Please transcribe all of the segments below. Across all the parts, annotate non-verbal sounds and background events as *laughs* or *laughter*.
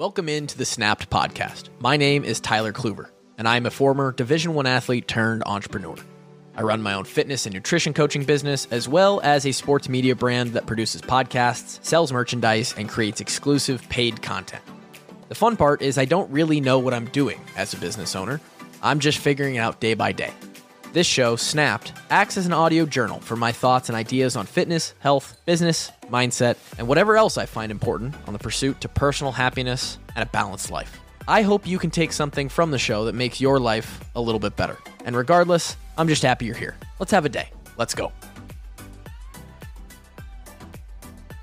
Welcome into the Snapped podcast. My name is Tyler Kluver, and I'm a former Division 1 athlete turned entrepreneur. I run my own fitness and nutrition coaching business, as well as a sports media brand that produces podcasts, sells merchandise, and creates exclusive paid content. The fun part is I don't really know what I'm doing as a business owner. I'm just figuring it out day by day. This show, Snapped, acts as an audio journal for my thoughts and ideas on fitness, health, business, mindset, and whatever else I find important on the pursuit to personal happiness and a balanced life. I hope you can take something from the show that makes your life a little bit better. And regardless, I'm just happy you're here. Let's have a day. Let's go.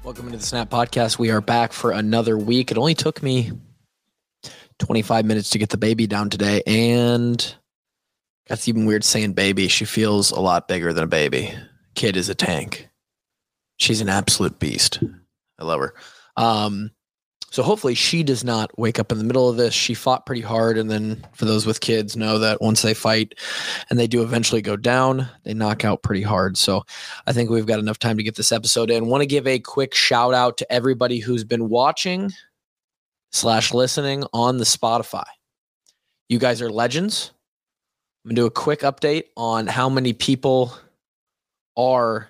Welcome into the Snapped Podcast. We are back for another week. It only took me 25 minutes to get the baby down today, and that's even weird saying baby. She feels a lot bigger than a baby. Kid is a tank. She's an absolute beast. I love her. Um, so hopefully she does not wake up in the middle of this. She fought pretty hard, and then for those with kids, know that once they fight and they do eventually go down, they knock out pretty hard. So I think we've got enough time to get this episode in. Want to give a quick shout out to everybody who's been watching slash listening on the Spotify. You guys are legends. I'm gonna do a quick update on how many people are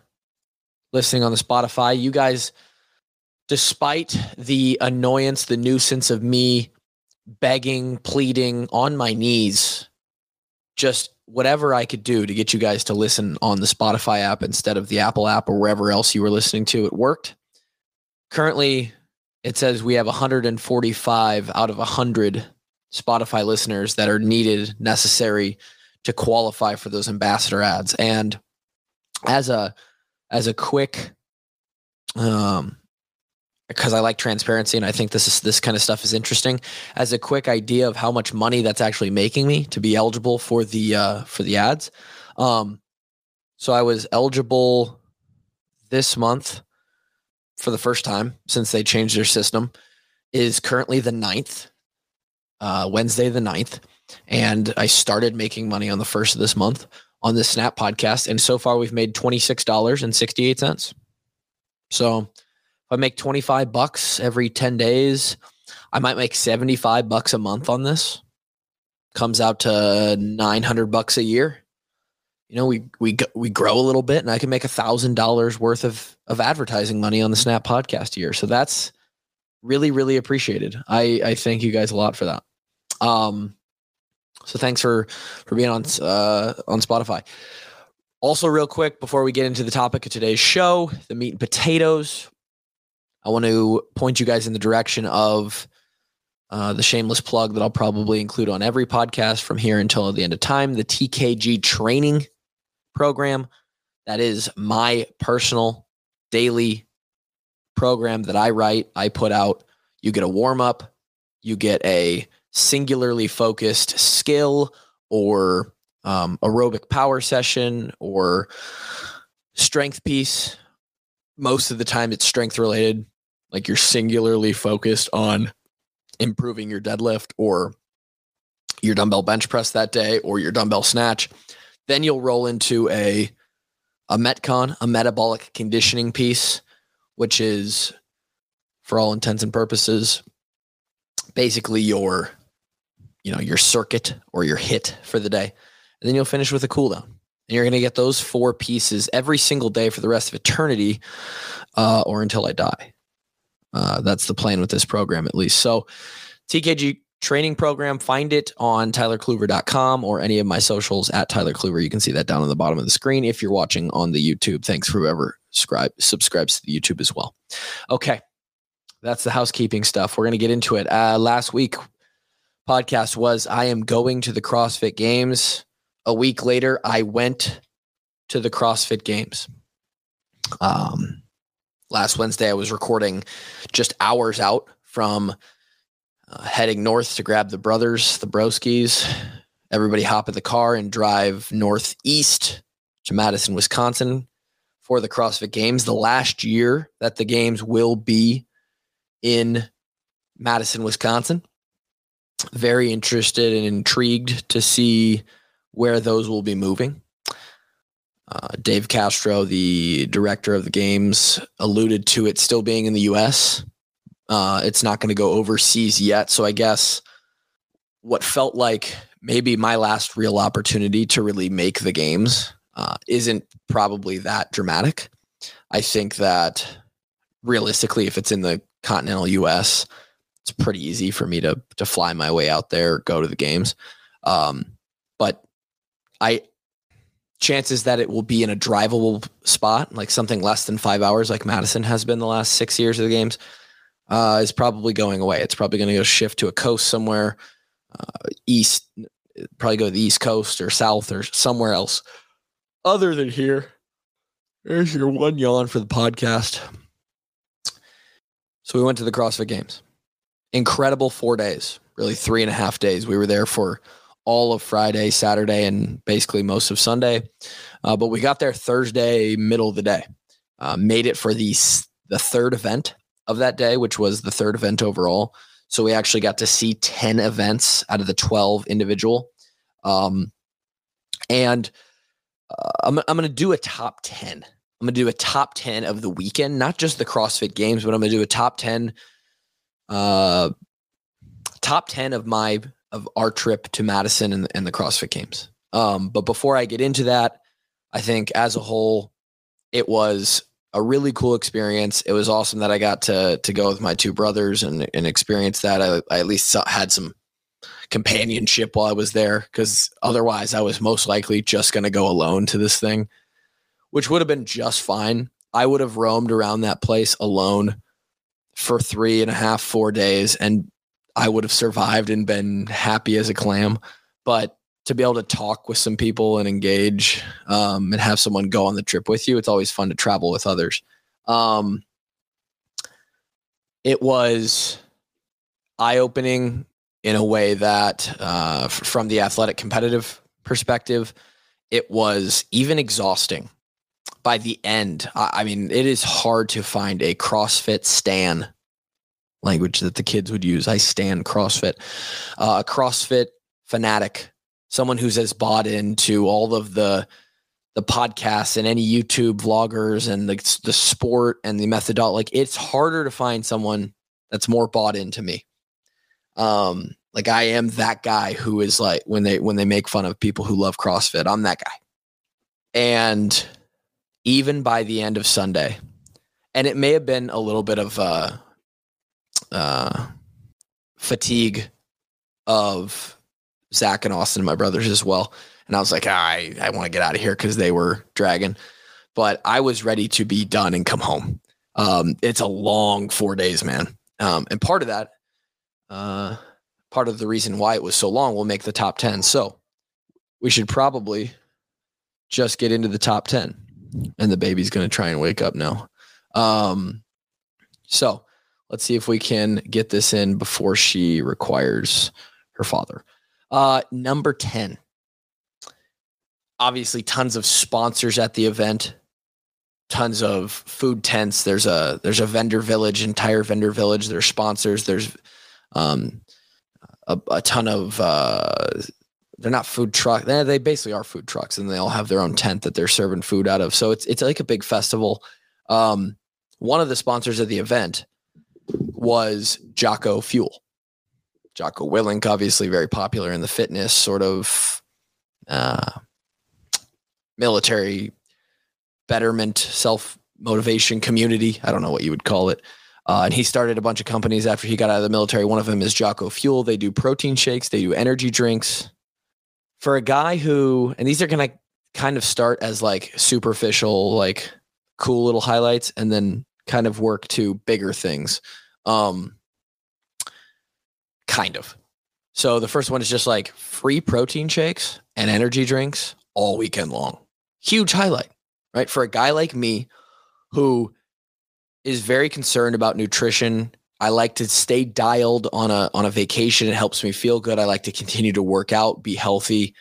listening on the Spotify. You guys, despite the annoyance, the nuisance of me begging, pleading on my knees, just whatever I could do to get you guys to listen on the Spotify app instead of the Apple app or wherever else you were listening to, it worked. Currently, it says we have 145 out of 100 Spotify listeners that are needed, necessary to qualify for those ambassador ads. And as a as a quick um because I like transparency and I think this is this kind of stuff is interesting. As a quick idea of how much money that's actually making me to be eligible for the uh for the ads. Um so I was eligible this month for the first time since they changed their system is currently the 9th uh Wednesday the 9th and I started making money on the first of this month on this Snapped podcast. And so far, we've made $26.68. So if I make 25 bucks every 10 days, I might make 75 bucks a month on this. Comes out to 900 bucks a year. You know, we we we grow a little bit, and I can make a thousand dollars worth of of advertising money on the Snapped podcast a year. So that's really really appreciated. I I thank you guys a lot for that. Um, so thanks for for being on uh, on Spotify. Also, real quick before we get into the topic of today's show, the meat and potatoes. I want to point you guys in the direction of uh, the shameless plug that I'll probably include on every podcast from here until the end of time. The TKG training program. That is my personal daily program that I write. I put out. You get a warm up. You get a singularly focused skill or um, aerobic power session or strength piece. Most of the time, it's strength related. Like you're singularly focused on improving your deadlift or your dumbbell bench press that day or your dumbbell snatch. Then you'll roll into a a metcon, a metabolic conditioning piece, which is for all intents and purposes basically your you know your circuit or your HIIT for the day. And then you'll finish with a cooldown. And you're going to get those four pieces every single day for the rest of eternity uh, or until i die. Uh, that's the plan with this program at least. So tkg training program find it on tylerkluver.com or any of my socials at tyler kluver you can see that down on the bottom of the screen if you're watching on the youtube. Thanks for whoever subscribe, subscribes to the youtube as well. Okay that's the housekeeping stuff. We're going to get into it. Uh, last week podcast was I am going to the CrossFit Games. A week later, I went to the CrossFit Games. Um, last Wednesday, I was recording just hours out from uh, heading north to grab the brothers, the broskies. Everybody hop in the car and drive northeast to Madison, Wisconsin for the CrossFit Games. The last year that the games will be in Madison, Wisconsin very interested and intrigued to see where those will be moving. Uh, Dave Castro, the director of the games, alluded to it still being in the U.S., Uh, it's not going to go overseas yet. So I guess what felt like maybe my last real opportunity to really make the games uh, isn't probably that dramatic. I think that realistically, if it's in the continental US, it's pretty easy for me to to fly my way out there, go to the games. Um, but I chances that it will be in a drivable spot, like something less than five hours, like Madison has been the last six years of the games, uh, is probably going away. It's probably going to go shift to a coast somewhere, uh, east, probably go to the east coast or south or somewhere else other than here. There's your one yawn for the podcast. So we went to the CrossFit Games. Incredible four days, really three and a half days. We were there for all of Friday, Saturday, and basically most of Sunday. Uh, but we got there Thursday, middle of the day. Uh, made it for the the third event of that day, which was the third event overall. So we actually got to see ten events out of the twelve individual. Um, and uh, I'm I'm going to do a top ten. I'm going to do a top ten of the weekend, not just the CrossFit Games, but I'm going to do a top ten. Uh, top ten of my of our trip to Madison and, and the CrossFit Games. Um, but before I get into that, I think as a whole, it was a really cool experience. It was awesome that I got to to go with my two brothers and and experience that. I, I at least had some companionship while I was there because otherwise I was most likely just going to go alone to this thing, which would have been just fine. I would have roamed around that place alone for three and a half, four days, and I would have survived and been happy as a clam. But to be able to talk with some people and engage um, and have someone go on the trip with you, it's always fun to travel with others. Um, it was eye opening in a way that, uh, f- from the athletic competitive perspective, it was even exhausting. By the end, I, I mean, it is hard to find a CrossFit Stan language that the kids would use. I stand CrossFit, uh, a CrossFit fanatic, someone who's as bought into all of the the podcasts and any YouTube vloggers and the the sport and the methodology. Like it's harder to find someone that's more bought into me. Um, like I am that guy who is like when they when they make fun of people who love CrossFit, I'm that guy. And even by the end of Sunday, and it may have been a little bit of uh uh, fatigue of Zach and Austin, my brothers as well. And I was like, I, I want to get out of here because they were dragging. But I was ready to be done and come home. Um, it's a long four days, man. Um, and part of that, uh, part of the reason why it was so long will make the top 10. So we should probably just get into the top 10. And the baby's going to try and wake up now. Um, so Let's see if we can get this in before she requires her father. Uh, number 10. Obviously, tons of sponsors at the event, tons of food tents. There's a there's a vendor village, entire vendor village. There's sponsors. There's um, a, a ton of uh, they're not food truck. They, basically are food trucks, and they all have their own tent that they're serving food out of. So it's it's like a big festival. Um, one of the sponsors of the event was Jocko Fuel. Jocko Willink, obviously very popular in the fitness sort of uh, military betterment, self motivation community. I don't know what you would call it. Uh, and he started a bunch of companies after he got out of the military. One of them is Jocko Fuel. They do protein shakes, they do energy drinks. For a guy who, and these are going to kind of start as like superficial, like cool little highlights, and then kind of work to bigger things. Um, kind of. So the first one is just like free protein shakes and energy drinks all weekend long. Huge highlight, right? For a guy like me who is very concerned about nutrition. I like to stay dialed on a on a vacation. It helps me feel good. I like to continue to work out, be healthy,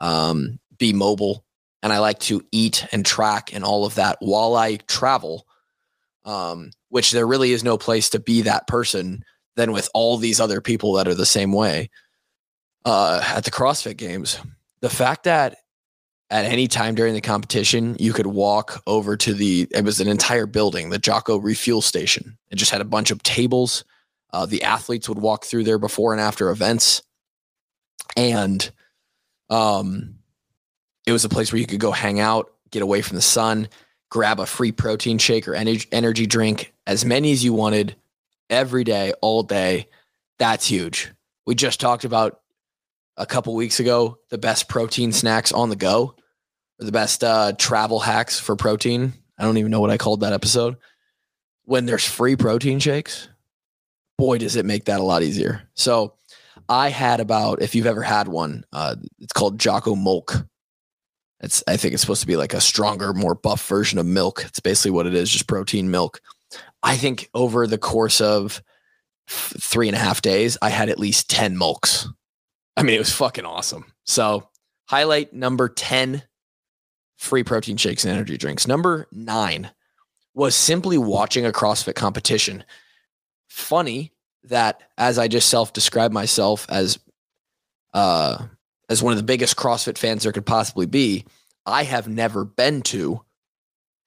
um, be mobile, and I like to eat and track and all of that while I travel um, which there really is no place to be that person than with all these other people that are the same way uh, at the CrossFit Games. The fact that at any time during the competition, you could walk over to the, it was an entire building, the Jocko refuel station. It just had a bunch of tables. Uh, the athletes would walk through there before and after events. And um, it was a place where you could go hang out, get away from the sun, grab a free protein shake or energy, energy drink, as many as you wanted every day, all day. That's huge. We just talked about a couple weeks ago the best protein snacks on the go the best uh, travel hacks for protein. I don't even know what I called that episode. When there's free protein shakes, boy, does it make that a lot easier. So I had about, if you've ever had one, uh, it's called Jocko Milk. It's, I think it's supposed to be like a stronger, more buff version of milk. It's basically what it is, just protein milk. I think over the course of three and a half days, I had at least 10 milks. I mean, it was fucking awesome. So, highlight number 10 free protein shakes and energy drinks. Number nine was simply watching a CrossFit competition. Funny that as I just self described myself as uh, as one of the biggest CrossFit fans there could possibly be, I have never been to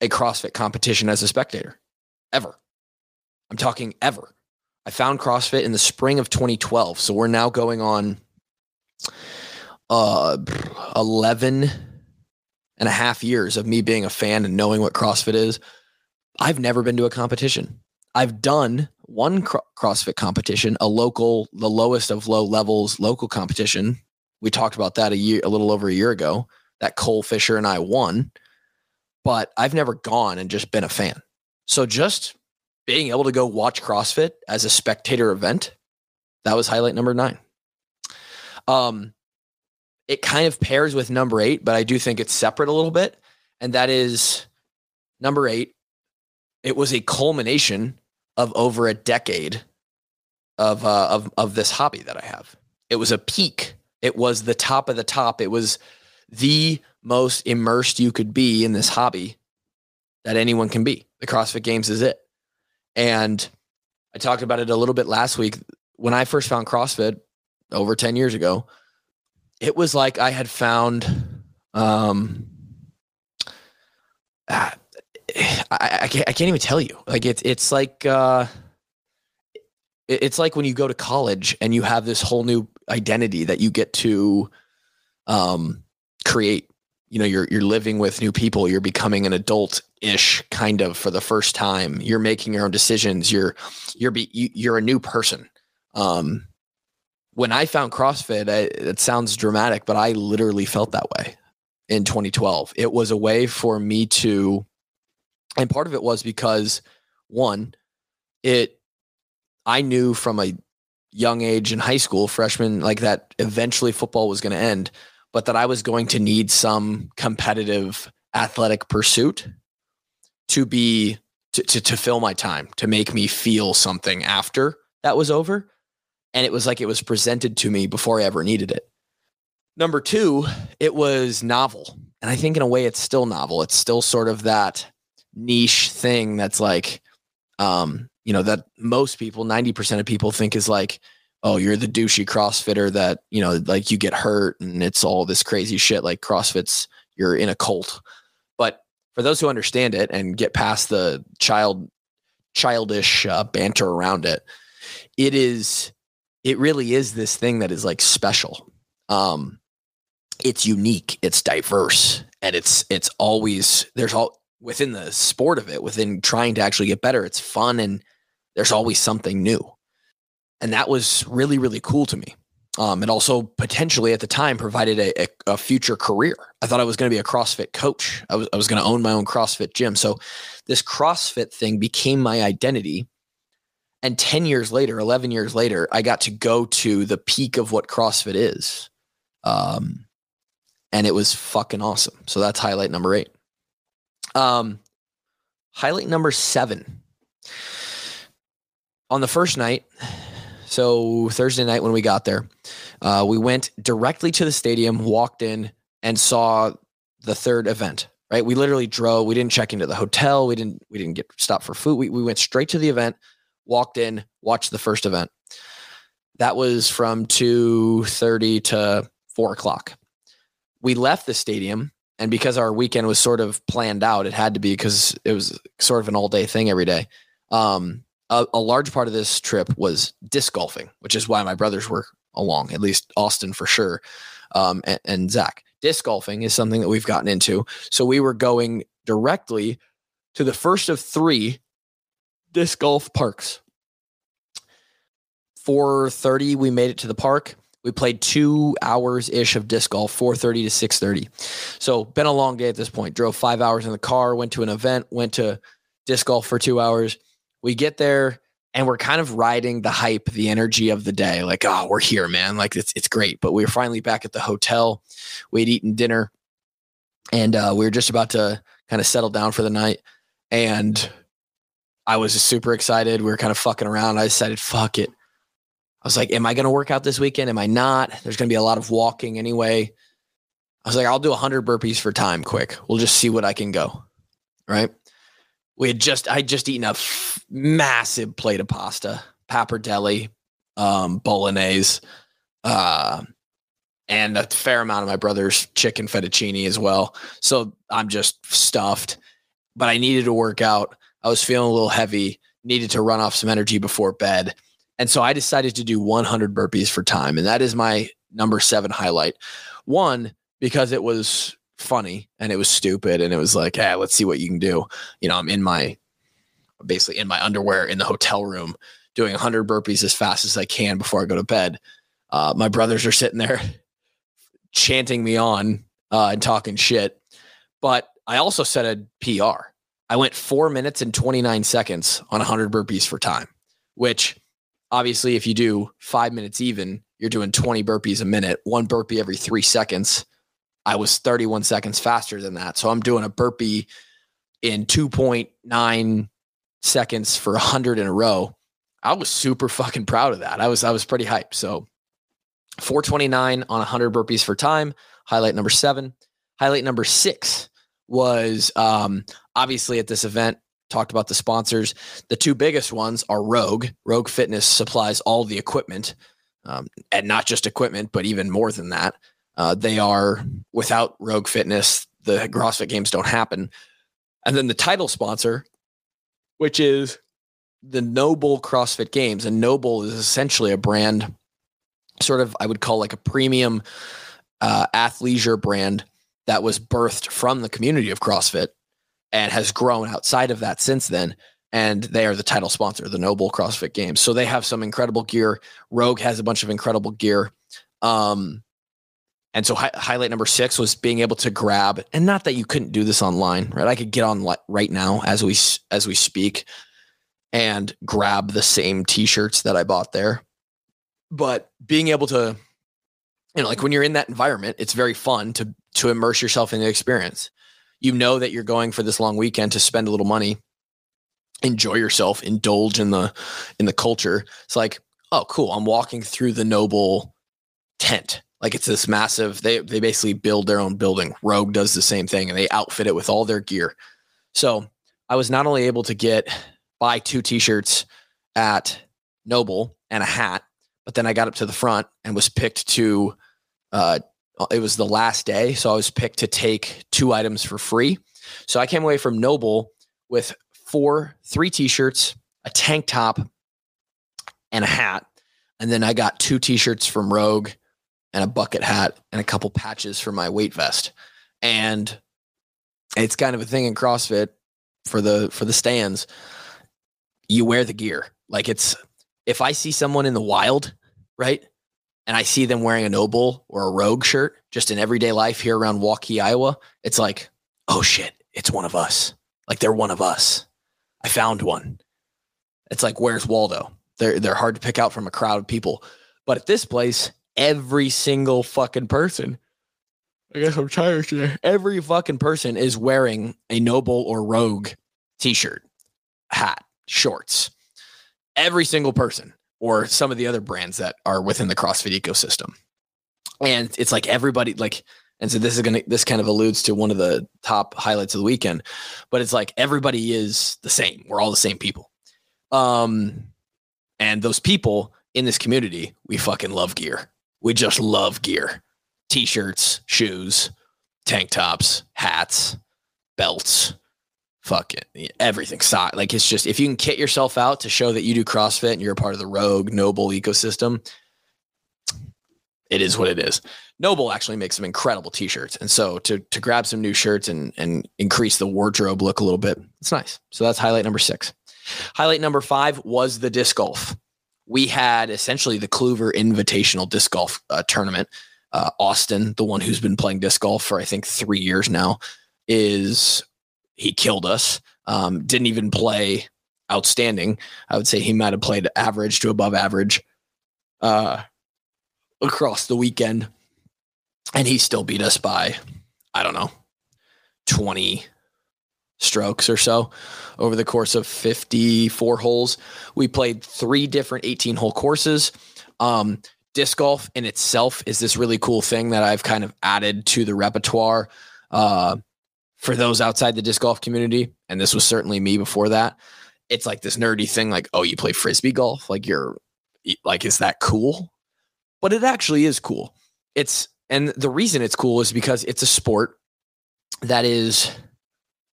a CrossFit competition as a spectator ever. I'm talking ever. I found CrossFit in the spring of 2012. So we're now going on uh 11 and a half years of me being a fan and knowing what CrossFit is. I've never been to a competition. I've done one CrossFit competition, a local, the lowest of low levels local competition. We talked about that a year, a little over a year ago. That Cole Fisher and I won, but I've never gone and just been a fan. So just being able to go watch CrossFit as a spectator event, that was highlight number nine. Um, it kind of pairs with number eight, but I do think it's separate a little bit. And that is number eight. It was a culmination of over a decade of uh, of of this hobby that I have. It was a peak. It was the top of the top. It was the most immersed you could be in this hobby that anyone can be. The CrossFit Games is it. And I talked about it a little bit last week. When I first found CrossFit over 10 years ago, it was like I had found um I, I, can't, I can't even tell you. Like it's it's like uh it's like when you go to college and you have this whole new identity that you get to um create. You know you're you're living with new people. You're becoming an adult ish kind of for the first time. You're making your own decisions. You're you're be, you're a new person. Um when i found crossfit I, it sounds dramatic but i literally felt that way in 2012 it was a way for me to and part of it was because one it i knew from a young age in high school freshman like that eventually football was going to end but that I was going to need some competitive athletic pursuit to be to, to, to fill my time, to make me feel something after that was over. And it was like it was presented to me before I ever needed it. Number two, it was novel. And I think in a way it's still novel. It's still sort of that niche thing that's like, um, you know, that most people, 90% of people think is like, oh, you're the douchey CrossFitter that, you know, like you get hurt and it's all this crazy shit. Like CrossFit's, you're in a cult. But for those who understand it and get past the child, childish uh, banter around it, it is, it really is this thing that is like special. Um, it's unique, it's diverse, and it's, it's always, there's all within the sport of it, within trying to actually get better, it's fun and there's always something new. And that was really really cool to me. Um, and also potentially at the time provided a, a, a future career. I thought i was going to be a crossfit coach. I was, I was going to own my own crossfit gym. So this crossfit thing became my identity and 10 years later 11 years later i got to go to the peak of what crossfit is um, and it was fucking awesome so that's highlight number eight um, highlight number seven on the first night so Thursday night when we got there, uh, we went directly to the stadium, walked in, and saw the third event. Right, we literally drove. We didn't check into the hotel. We didn't. We didn't get stopped for food. We we went straight to the event, walked in, watched the first event. That was from two thirty to four o'clock. We left the stadium and because our weekend was sort of planned out, it had to be because it was sort of an all day thing every day. Um, a, a large part of this trip was disc golfing, which is why my brothers were along, at least Austin for sure, um, and, and Zach. Disc golfing is something that we've gotten into. So we were going directly to the first of three disc golf parks. 4:30 we made it to the park. We played 2 hours ish of disc golf 4:30 to 6:30. So been a long day at this point. Drove 5 hours in the car, went to an event, went to disc golf for 2 hours. We get there and we're kind of riding the hype, the energy of the day. Like, oh, we're here, man. Like it's it's great. But we were finally back at the hotel. We had eaten dinner and uh, we were just about to kind of settle down for the night. And I was just super excited. We were kind of fucking around. I decided, fuck it. I was like, am I going to work out this weekend? Am I not? There's going to be a lot of walking anyway. I was like, I'll do 100 burpees for time quick. We'll just see what I can go. Right. We had just, I just eaten a f- massive plate of pasta, pappardelle, um, bolognese, uh, and a fair amount of my brother's chicken fettuccine as well. So I'm just stuffed, but I needed to work out. I was feeling a little heavy, needed to run off some energy before bed. And so I decided to do 100 burpees for time. And that is my number seven highlight. One, because it was funny and it was stupid. And it was like, hey, let's see what you can do. You know, I'm in my basically in my underwear in the hotel room doing 100 burpees as fast as I can before I go to bed. Uh, my brothers are sitting there *laughs* chanting me on uh, and talking shit. But I also set a PR. I went four minutes and 29 seconds on 100 burpees for time, which obviously, if you do five minutes even, you're doing 20 burpees a minute, one burpee every three seconds. I was 31 seconds faster than that. So I'm doing a burpee in 2.9 seconds for 100 in a row. I was super fucking proud of that. I was I was pretty hyped. So 429 on 100 burpees for time. Highlight number seven. Highlight number six was um, obviously at this event, talked about the sponsors. The two biggest ones are Rogue. Rogue Fitness supplies all the equipment, um, and not just equipment, but even more than that. Uh, they are without Rogue Fitness, the CrossFit Games don't happen. And then the title sponsor, which is the NOBULL CrossFit Games, and NOBULL is essentially a brand sort of I would call like a premium uh, athleisure brand that was birthed from the community of CrossFit and has grown outside of that since then. And they are the title sponsor, the NOBULL CrossFit Games. So they have some incredible gear. Rogue has a bunch of incredible gear. Um, and so hi- highlight number six was being able to grab, and not that you couldn't do this online, right? I could get on li- right now as we as we speak, and grab the same T-shirts that I bought there but being able to you know like when you're in that environment it's very fun to to immerse yourself in the experience you know that you're going for this long weekend to spend a little money enjoy yourself indulge in the in the culture. It's like oh cool i'm walking through the NOBULL tent. Like it's this massive they they basically build their own building. Rogue does the same thing and they outfit it with all their gear. So i was not only able to get buy two t-shirts at NOBULL and a hat but then I got up to the front and was picked to, uh, Uh, it was the last day. So I was picked to take two items for free. So I came away from NOBULL with four, three t shirts, a tank top, and a hat. And then I got two t shirts from Rogue and a bucket hat and a couple patches for my weight vest. And it's kind of a thing in CrossFit for the for the stands. You wear the gear. Like it's if I see someone in the wild, right, and I see them wearing a NOBULL or a Rogue shirt just in everyday life here around Waukee, Iowa, it's like, oh shit, it's one of us. Like they're one of us. I found one. It's like, where's Waldo? They're they're hard to pick out from a crowd of people. But at this place, every single fucking person, I guess I'm tired today. Every fucking person is wearing a NOBULL or Rogue t-shirt, hat, shorts every single person or some of the other brands that are within the CrossFit ecosystem. And it's like everybody like and so this is gonna this kind of alludes to one of the top highlights of the weekend, but it's like everybody is the same. We're all the same people. Um and those people in this community, we fucking love gear. We just love gear. T-shirts, shoes, tank tops, hats, belts, fuck it, everything. Sock. Like it's just if you can kit yourself out to show that you do CrossFit and you're a part of the Rogue NOBULL ecosystem, it is what it is. NOBULL actually makes some incredible t-shirts. And so to to grab some new shirts and and increase the wardrobe look a little bit, it's nice. So that's highlight number six. Highlight number five was the disc golf. We had essentially the Kluver Invitational Disc Golf uh, Tournament. Uh, Austin, the one who's been playing disc golf for I think three years now, is he killed us. Um, didn't even play outstanding. I would say he might have played average to above average uh, across the weekend and he still beat us by I don't know 20 strokes or so over the course of 54 holes. We played three different 18 hole courses. Um, disc golf in itself is this really cool thing that I've kind of added to the repertoire uh, for those outside the disc golf community. And this was certainly me before that. It's like this nerdy thing, like, oh, you play frisbee golf? Like, you're like, is that cool? But it actually is cool. It's and the reason it's cool is because it's a sport that is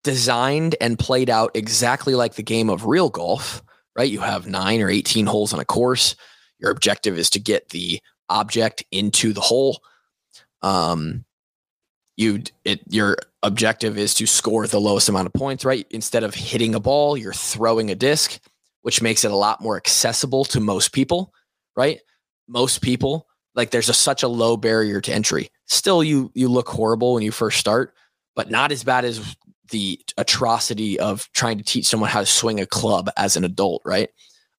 designed and played out exactly like the game of real golf, right? You have nine or 18 holes on a course. Your objective is to get the object into the hole. Um, you it your objective is to score the lowest amount of points, right? Instead of hitting a ball, you're throwing a disc, which makes it a lot more accessible to most people, right? Most people like there's a, such a low barrier to entry. Still, you you look horrible when you first start, but not as bad as the atrocity of trying to teach someone how to swing a club as an adult, right?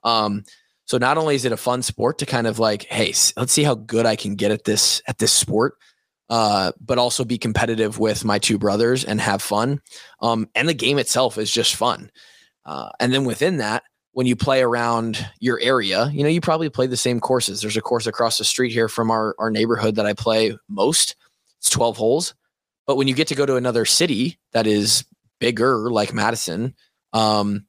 Um, so not only is it a fun sport to kind of like, hey, let's see how good I can get at this at this sport, uh, but also be competitive with my two brothers and have fun. Um, and the game itself is just fun. Uh, and then within that, when you play around your area, you know, you probably play the same courses. There's a course across the street here from our, our neighborhood that I play most. It's 12 holes. But when you get to go to another city that is bigger, like Madison, um,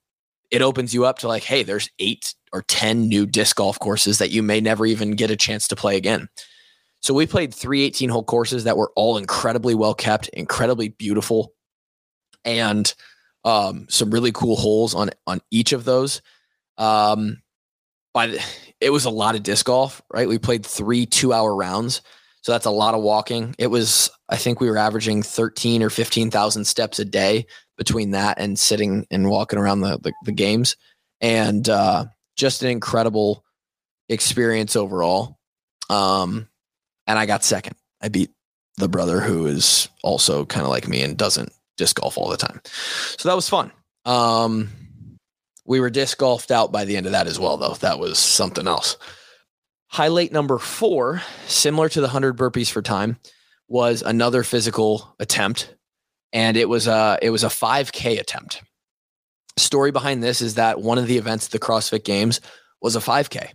it opens you up to like, hey, there's eight or 10 new disc golf courses that you may never even get a chance to play again. So we played three 18 hole courses that were all incredibly well kept, incredibly beautiful, and um, some really cool holes on on each of those. Um, by the, it was a lot of disc golf, right? We played three two hour rounds. So that's a lot of walking. It was, I think we were averaging 13 or 15,000 steps a day between that and sitting and walking around the, the, the games. And uh, just an incredible experience overall. Um, and I got second. I beat the brother who is also kind of like me and doesn't disc golf all the time. So that was fun. Um, we were disc golfed out by the end of that as well, though. That was something else. Highlight number four, similar to the 100 burpees for time, was another physical attempt. And it was a, it was a 5K attempt. Story behind this is that one of the events at the CrossFit Games was a 5K.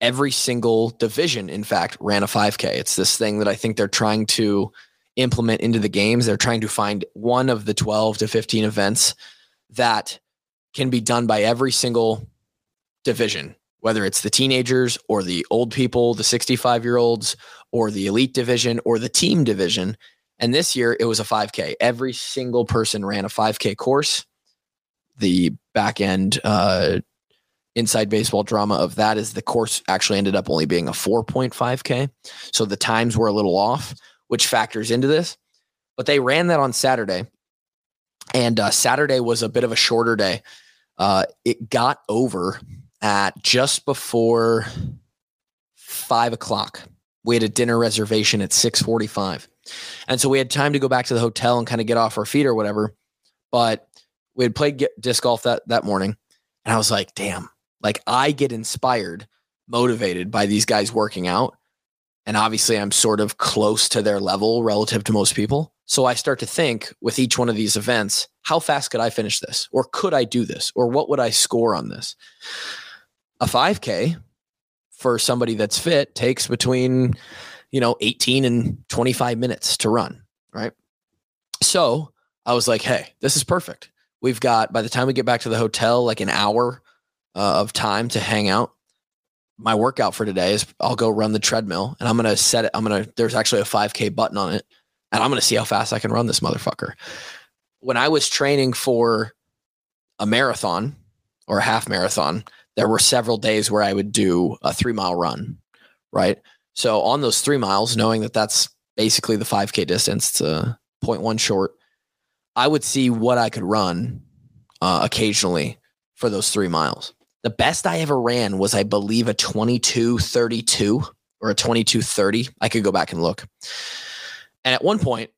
Every single division, in fact, ran a 5K. It's this thing that I think they're trying to implement into the games. They're trying to find one of the 12 to 15 events that can be done by every single division, whether it's the teenagers or the old people, the 65 year olds, or the elite division or the team division. And this year it was a 5K. Every single person ran a 5K course. The back end uh, inside baseball drama of that is the course actually ended up only being a 4.5K. So the times were a little off, which factors into this. But they ran that on Saturday. And uh, Saturday was a bit of a shorter day. Uh, it got over at just before five o'clock. We had a dinner reservation at six forty-five, and so we had time to go back to the hotel and kind of get off our feet or whatever. But we had played disc golf that that morning, and I was like, "Damn!" Like I get inspired, motivated by these guys working out, and obviously I'm sort of close to their level relative to most people. So I start to think with each one of these events, how fast could I finish this? Or could I do this? Or what would I score on this? A 5K for somebody that's fit takes between, you know, 18 and 25 minutes to run, right? So I was like, hey, this is perfect. We've got, by the time we get back to the hotel, like an hour uh, of time to hang out. My workout for today is I'll go run the treadmill and I'm going to set it. I'm going to, there's actually a 5K button on it and I'm going to see how fast I can run this motherfucker. When I was training for a marathon or a half marathon, there were several days where I would do a three mile run, right? So on those three miles, knowing that that's basically the 5K distance to 0.1 short, I would see what I could run uh, occasionally for those three miles. The best I ever ran was, I believe, a 2232 or a 2230. I could go back and look. And at one point,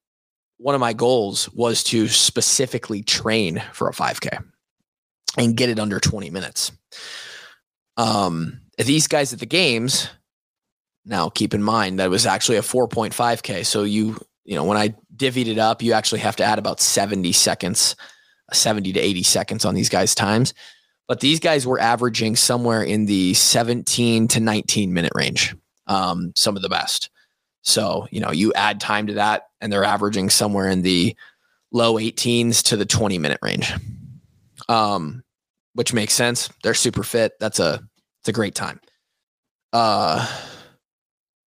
one of my goals was to specifically train for a 5K and get it under 20 minutes. Um, these guys at the games, now keep in mind that it was actually a 4.5K. So you, you know, when I divvied it up, you actually have to add about 70 seconds, 70 to 80 seconds on these guys' times. But these guys were averaging somewhere in the 17 to 19 minute range, um, some of the best. So, you know, you add time to that, and they're averaging somewhere in the low 18s to the 20 minute range. Um, which makes sense. They're super fit. That's a it's a great time. Uh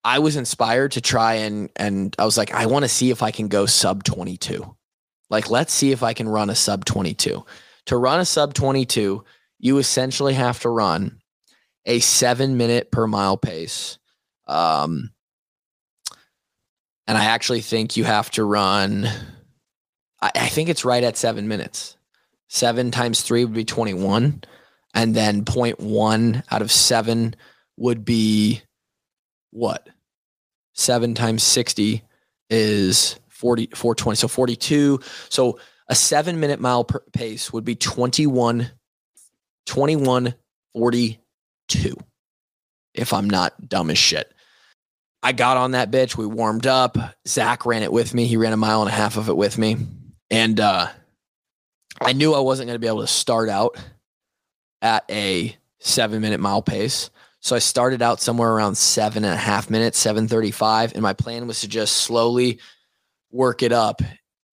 I was inspired to try and and I was like, I want to see if I can go sub 22. Like, let's see if I can run a sub 22. To run a sub 22, you essentially have to run a seven minute per mile pace. Um, and I actually think you have to run, I, I think it's right at seven minutes. Seven times three would be 21. And then 0.1 out of seven would be what? Seven times 60 is 40, 420. So 42. So a seven minute mile pace would be 21, 21, 42. If I'm not dumb as shit. I got on that bitch. We warmed up. Zach ran it with me. He ran a mile and a half of it with me. And uh, I knew I wasn't going to be able to start out at a seven minute mile pace. So I started out somewhere around seven and a half minutes, 735. And my plan was to just slowly work it up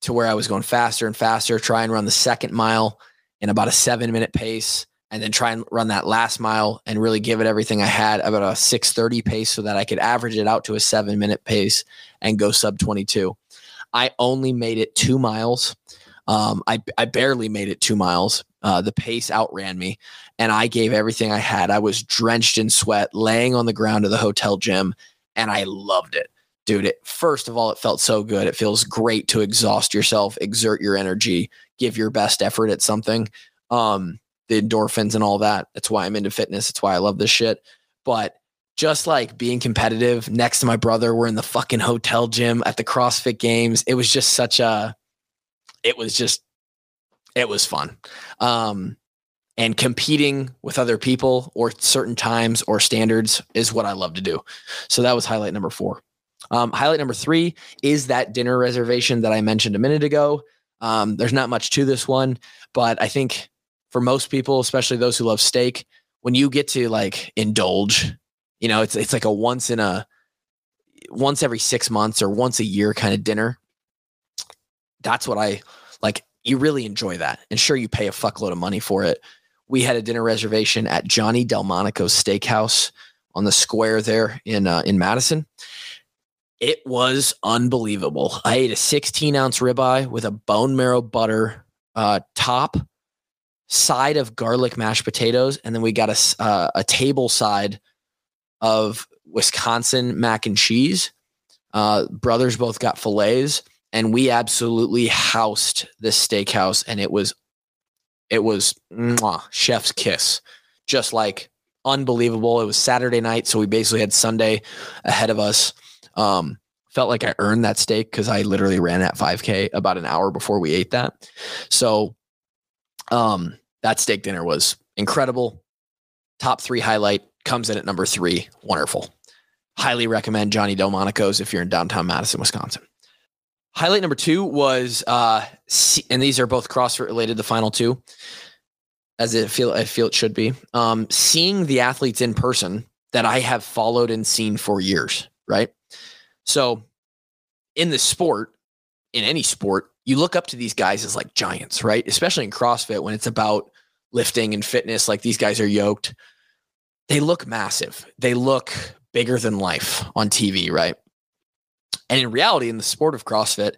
to where I was going faster and faster, try and run the second mile in about a seven minute pace and then try and run that last mile and really give it everything I had about a 630 pace so that I could average it out to a seven minute pace and go sub 22. I only made it two miles. Um, I, I barely made it two miles. Uh, the pace outran me and I gave everything I had. I was drenched in sweat, laying on the ground of the hotel gym, and I loved it. Dude, it, first of all, it felt so good. It feels great to exhaust yourself, exert your energy, give your best effort at something. Um, the endorphins and all that. That's why I'm into fitness. That's why I love this shit. But just like being competitive next to my brother, we're in the fucking hotel gym at the CrossFit games. It was just such a, it was just, it was fun. Um, and competing with other people or certain times or standards is what I love to do. So that was highlight number four. Um, highlight number three is that dinner reservation that I mentioned a minute ago. Um, there's not much to this one, but I think for most people, especially those who love steak, when you get to like indulge, you know, it's it's like a once in a once every six months or once a year kind of dinner. That's what I like. You really enjoy that, and sure, you pay a fuckload of money for it. We had a dinner reservation at Johnny Delmonico's Steakhouse on the square there in uh, in Madison. It was unbelievable. I ate a 16 ounce ribeye with a bone marrow butter uh, top side of garlic mashed potatoes, and then we got a uh, a table side of Wisconsin mac and cheese. Uh, brothers both got fillets, and we absolutely housed this steakhouse, and it was it was mwah, chef's kiss, just like unbelievable. It was Saturday night, so we basically had Sunday ahead of us. Um, felt like I earned that steak because I literally ran that 5K about an hour before we ate that. So, um, that steak dinner was incredible. Top three highlight comes in at number three. Wonderful. Highly recommend Johnny Delmonico's if you're in downtown Madison, Wisconsin. Highlight number two was, uh, and these are both CrossFit related. The final two, as it feel I feel it should be. Um, seeing the athletes in person that I have followed and seen for years. Right. So, in the sport, in any sport, you look up to these guys as like giants, right? Especially in CrossFit when it's about lifting and fitness, like these guys are yoked. They look massive. They look bigger than life on TV, right? And in reality, in the sport of CrossFit,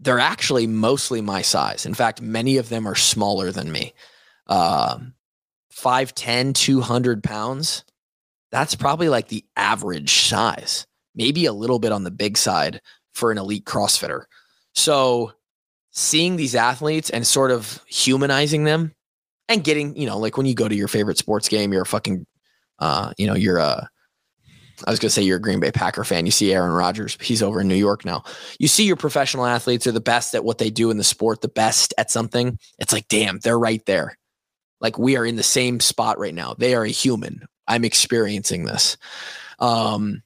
they're actually mostly my size. In fact, many of them are smaller than me. Um, 5'10, 200 pounds. That's probably like the average size, maybe a little bit on the big side for an elite CrossFitter. So seeing these athletes and sort of humanizing them and getting, you know, like when you go to your favorite sports game, you're a fucking, uh, you know, you're a, I was going to say you're a Green Bay Packer fan. You see Aaron Rodgers, he's over in New York now. You see your professional athletes are the best at what they do in the sport, the best at something. It's like, damn, they're right there. Like we are in the same spot right now. They are a human. I'm experiencing this. Um,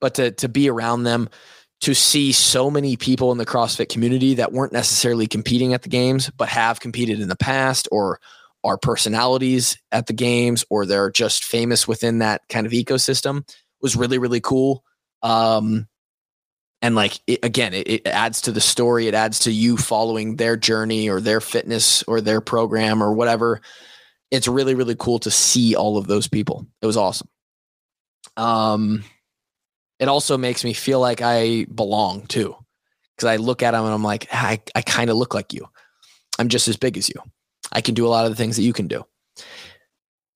but to to be around them, to see so many people in the CrossFit community that weren't necessarily competing at the games, but have competed in the past or are personalities at the games or they're just famous within that kind of ecosystem was really really cool. Um and like it, again it, it, adds to the story. It adds to you following their journey or their fitness or their program or whatever. It's really really cool to see all of those people. It was awesome. Um it also makes me feel like i belong too because i look at them and i'm like ah, i, I kind of look like you i'm just as big as you i can do a lot of the things that you can do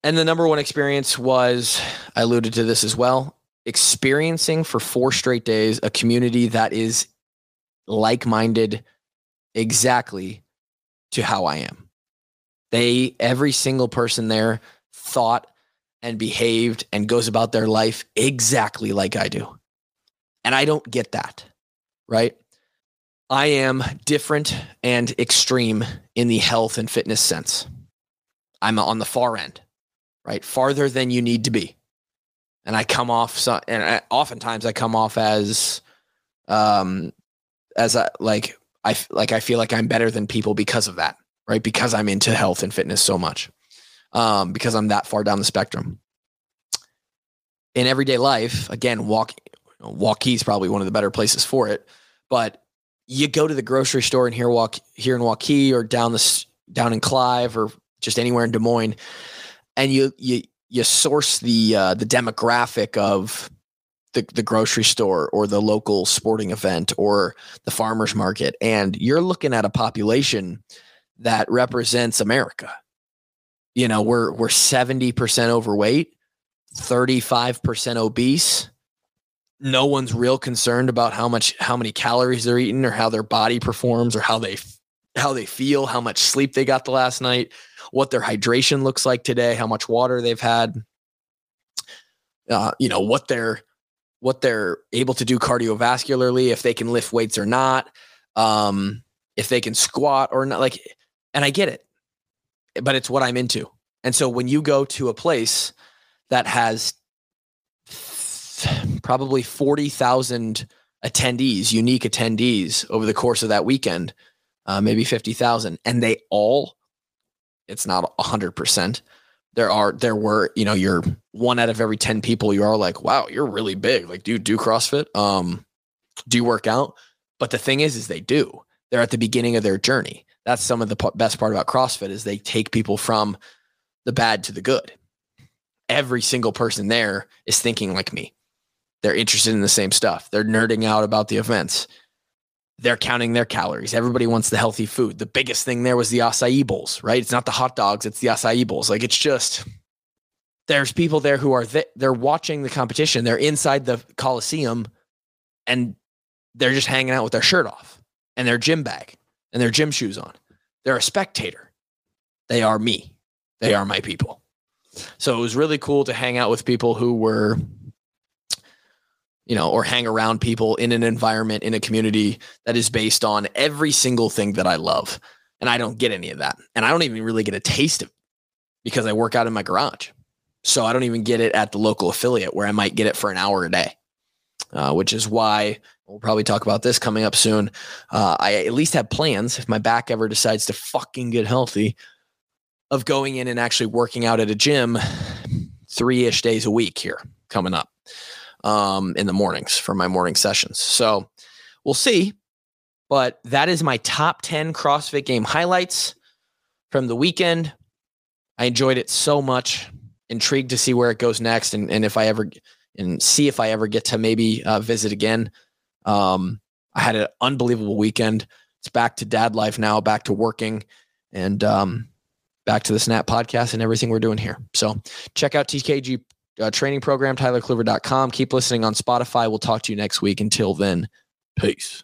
and the number one experience was i alluded to this as well experiencing for four straight days a community that is like minded exactly to how I am. They, every single person there thought and behaved and goes about their life exactly like I do. And I don't get that, right? I am different and extreme in the health and fitness sense. I'm on the far end, right? Farther than you need to be and I come off so, and I, oftentimes I come off as um as a like I like I feel like I'm better than people because of that, right? Because I'm into health and fitness so much. Um because I'm that far down the spectrum. In everyday life, again, walk Waukee is probably one of the better places for it, but you go to the grocery store and here walk here in Waukee or down the down in Clive or just anywhere in Des Moines and you you you source the uh, the demographic of the, the grocery store or the local sporting event or the farmers market and you're looking at a population that represents america. You know we're we're 70% overweight 35% obese no one's real concerned about how much how many calories they're eating or how their body performs or how they how they feel how much sleep they got the last night what their hydration looks like today, how much water they've had, uh, you know, what they're what they're able to do cardiovascularly, if they can lift weights or not, um, if they can squat or not. Like, and I get it, but it's what I'm into. And so when you go to a place that has probably 40,000 attendees, unique attendees over the course of that weekend, uh, maybe 50,000, and they all it's not 100%. There are, there were, you know, you're one out of every 10 people, you are like, wow, you're really big. Like, do you do CrossFit? Um, do you work out? But the thing is, is they do. They're at the beginning of their journey. That's some of the p- best part about CrossFit is they take people from the bad to the good. Every single person there is thinking like me. They're interested in the same stuff. They're nerding out about the events they're counting their calories. Everybody wants the healthy food. The biggest thing there was the acai bowls, right? It's not the hot dogs, it's the acai bowls. Like it's just there's people there who are th- they're watching the competition. They're inside the coliseum and they're just hanging out with their shirt off and their gym bag and their gym shoes on. They're a spectator. They are me. They are my people. So it was really cool to hang out with people who were you know, or hang around people in an environment in a community that is based on every single thing that I love. And I don't get any of that. And I don't even really get a taste of it because I work out in my garage. So I don't even get it at the local affiliate where I might get it for an hour a day, uh, which is why we'll probably talk about this coming up soon. Uh, I at least have plans if my back ever decides to fucking get healthy of going in and actually working out at a gym three ish days a week here coming up um, in the mornings for my morning sessions. So we'll see. But that is my top 10 CrossFit game highlights from the weekend. I enjoyed it so much. Intrigued to see where it goes next and, and if I ever and see if I ever get to maybe uh, visit again. Um, I had an unbelievable weekend. It's back to dad life now, back to working, and um, back to the Snapped podcast and everything we're doing here. So check out TKG uh, training program, tylercluver.com. Keep listening on Spotify. We'll talk to you next week. Until then, peace.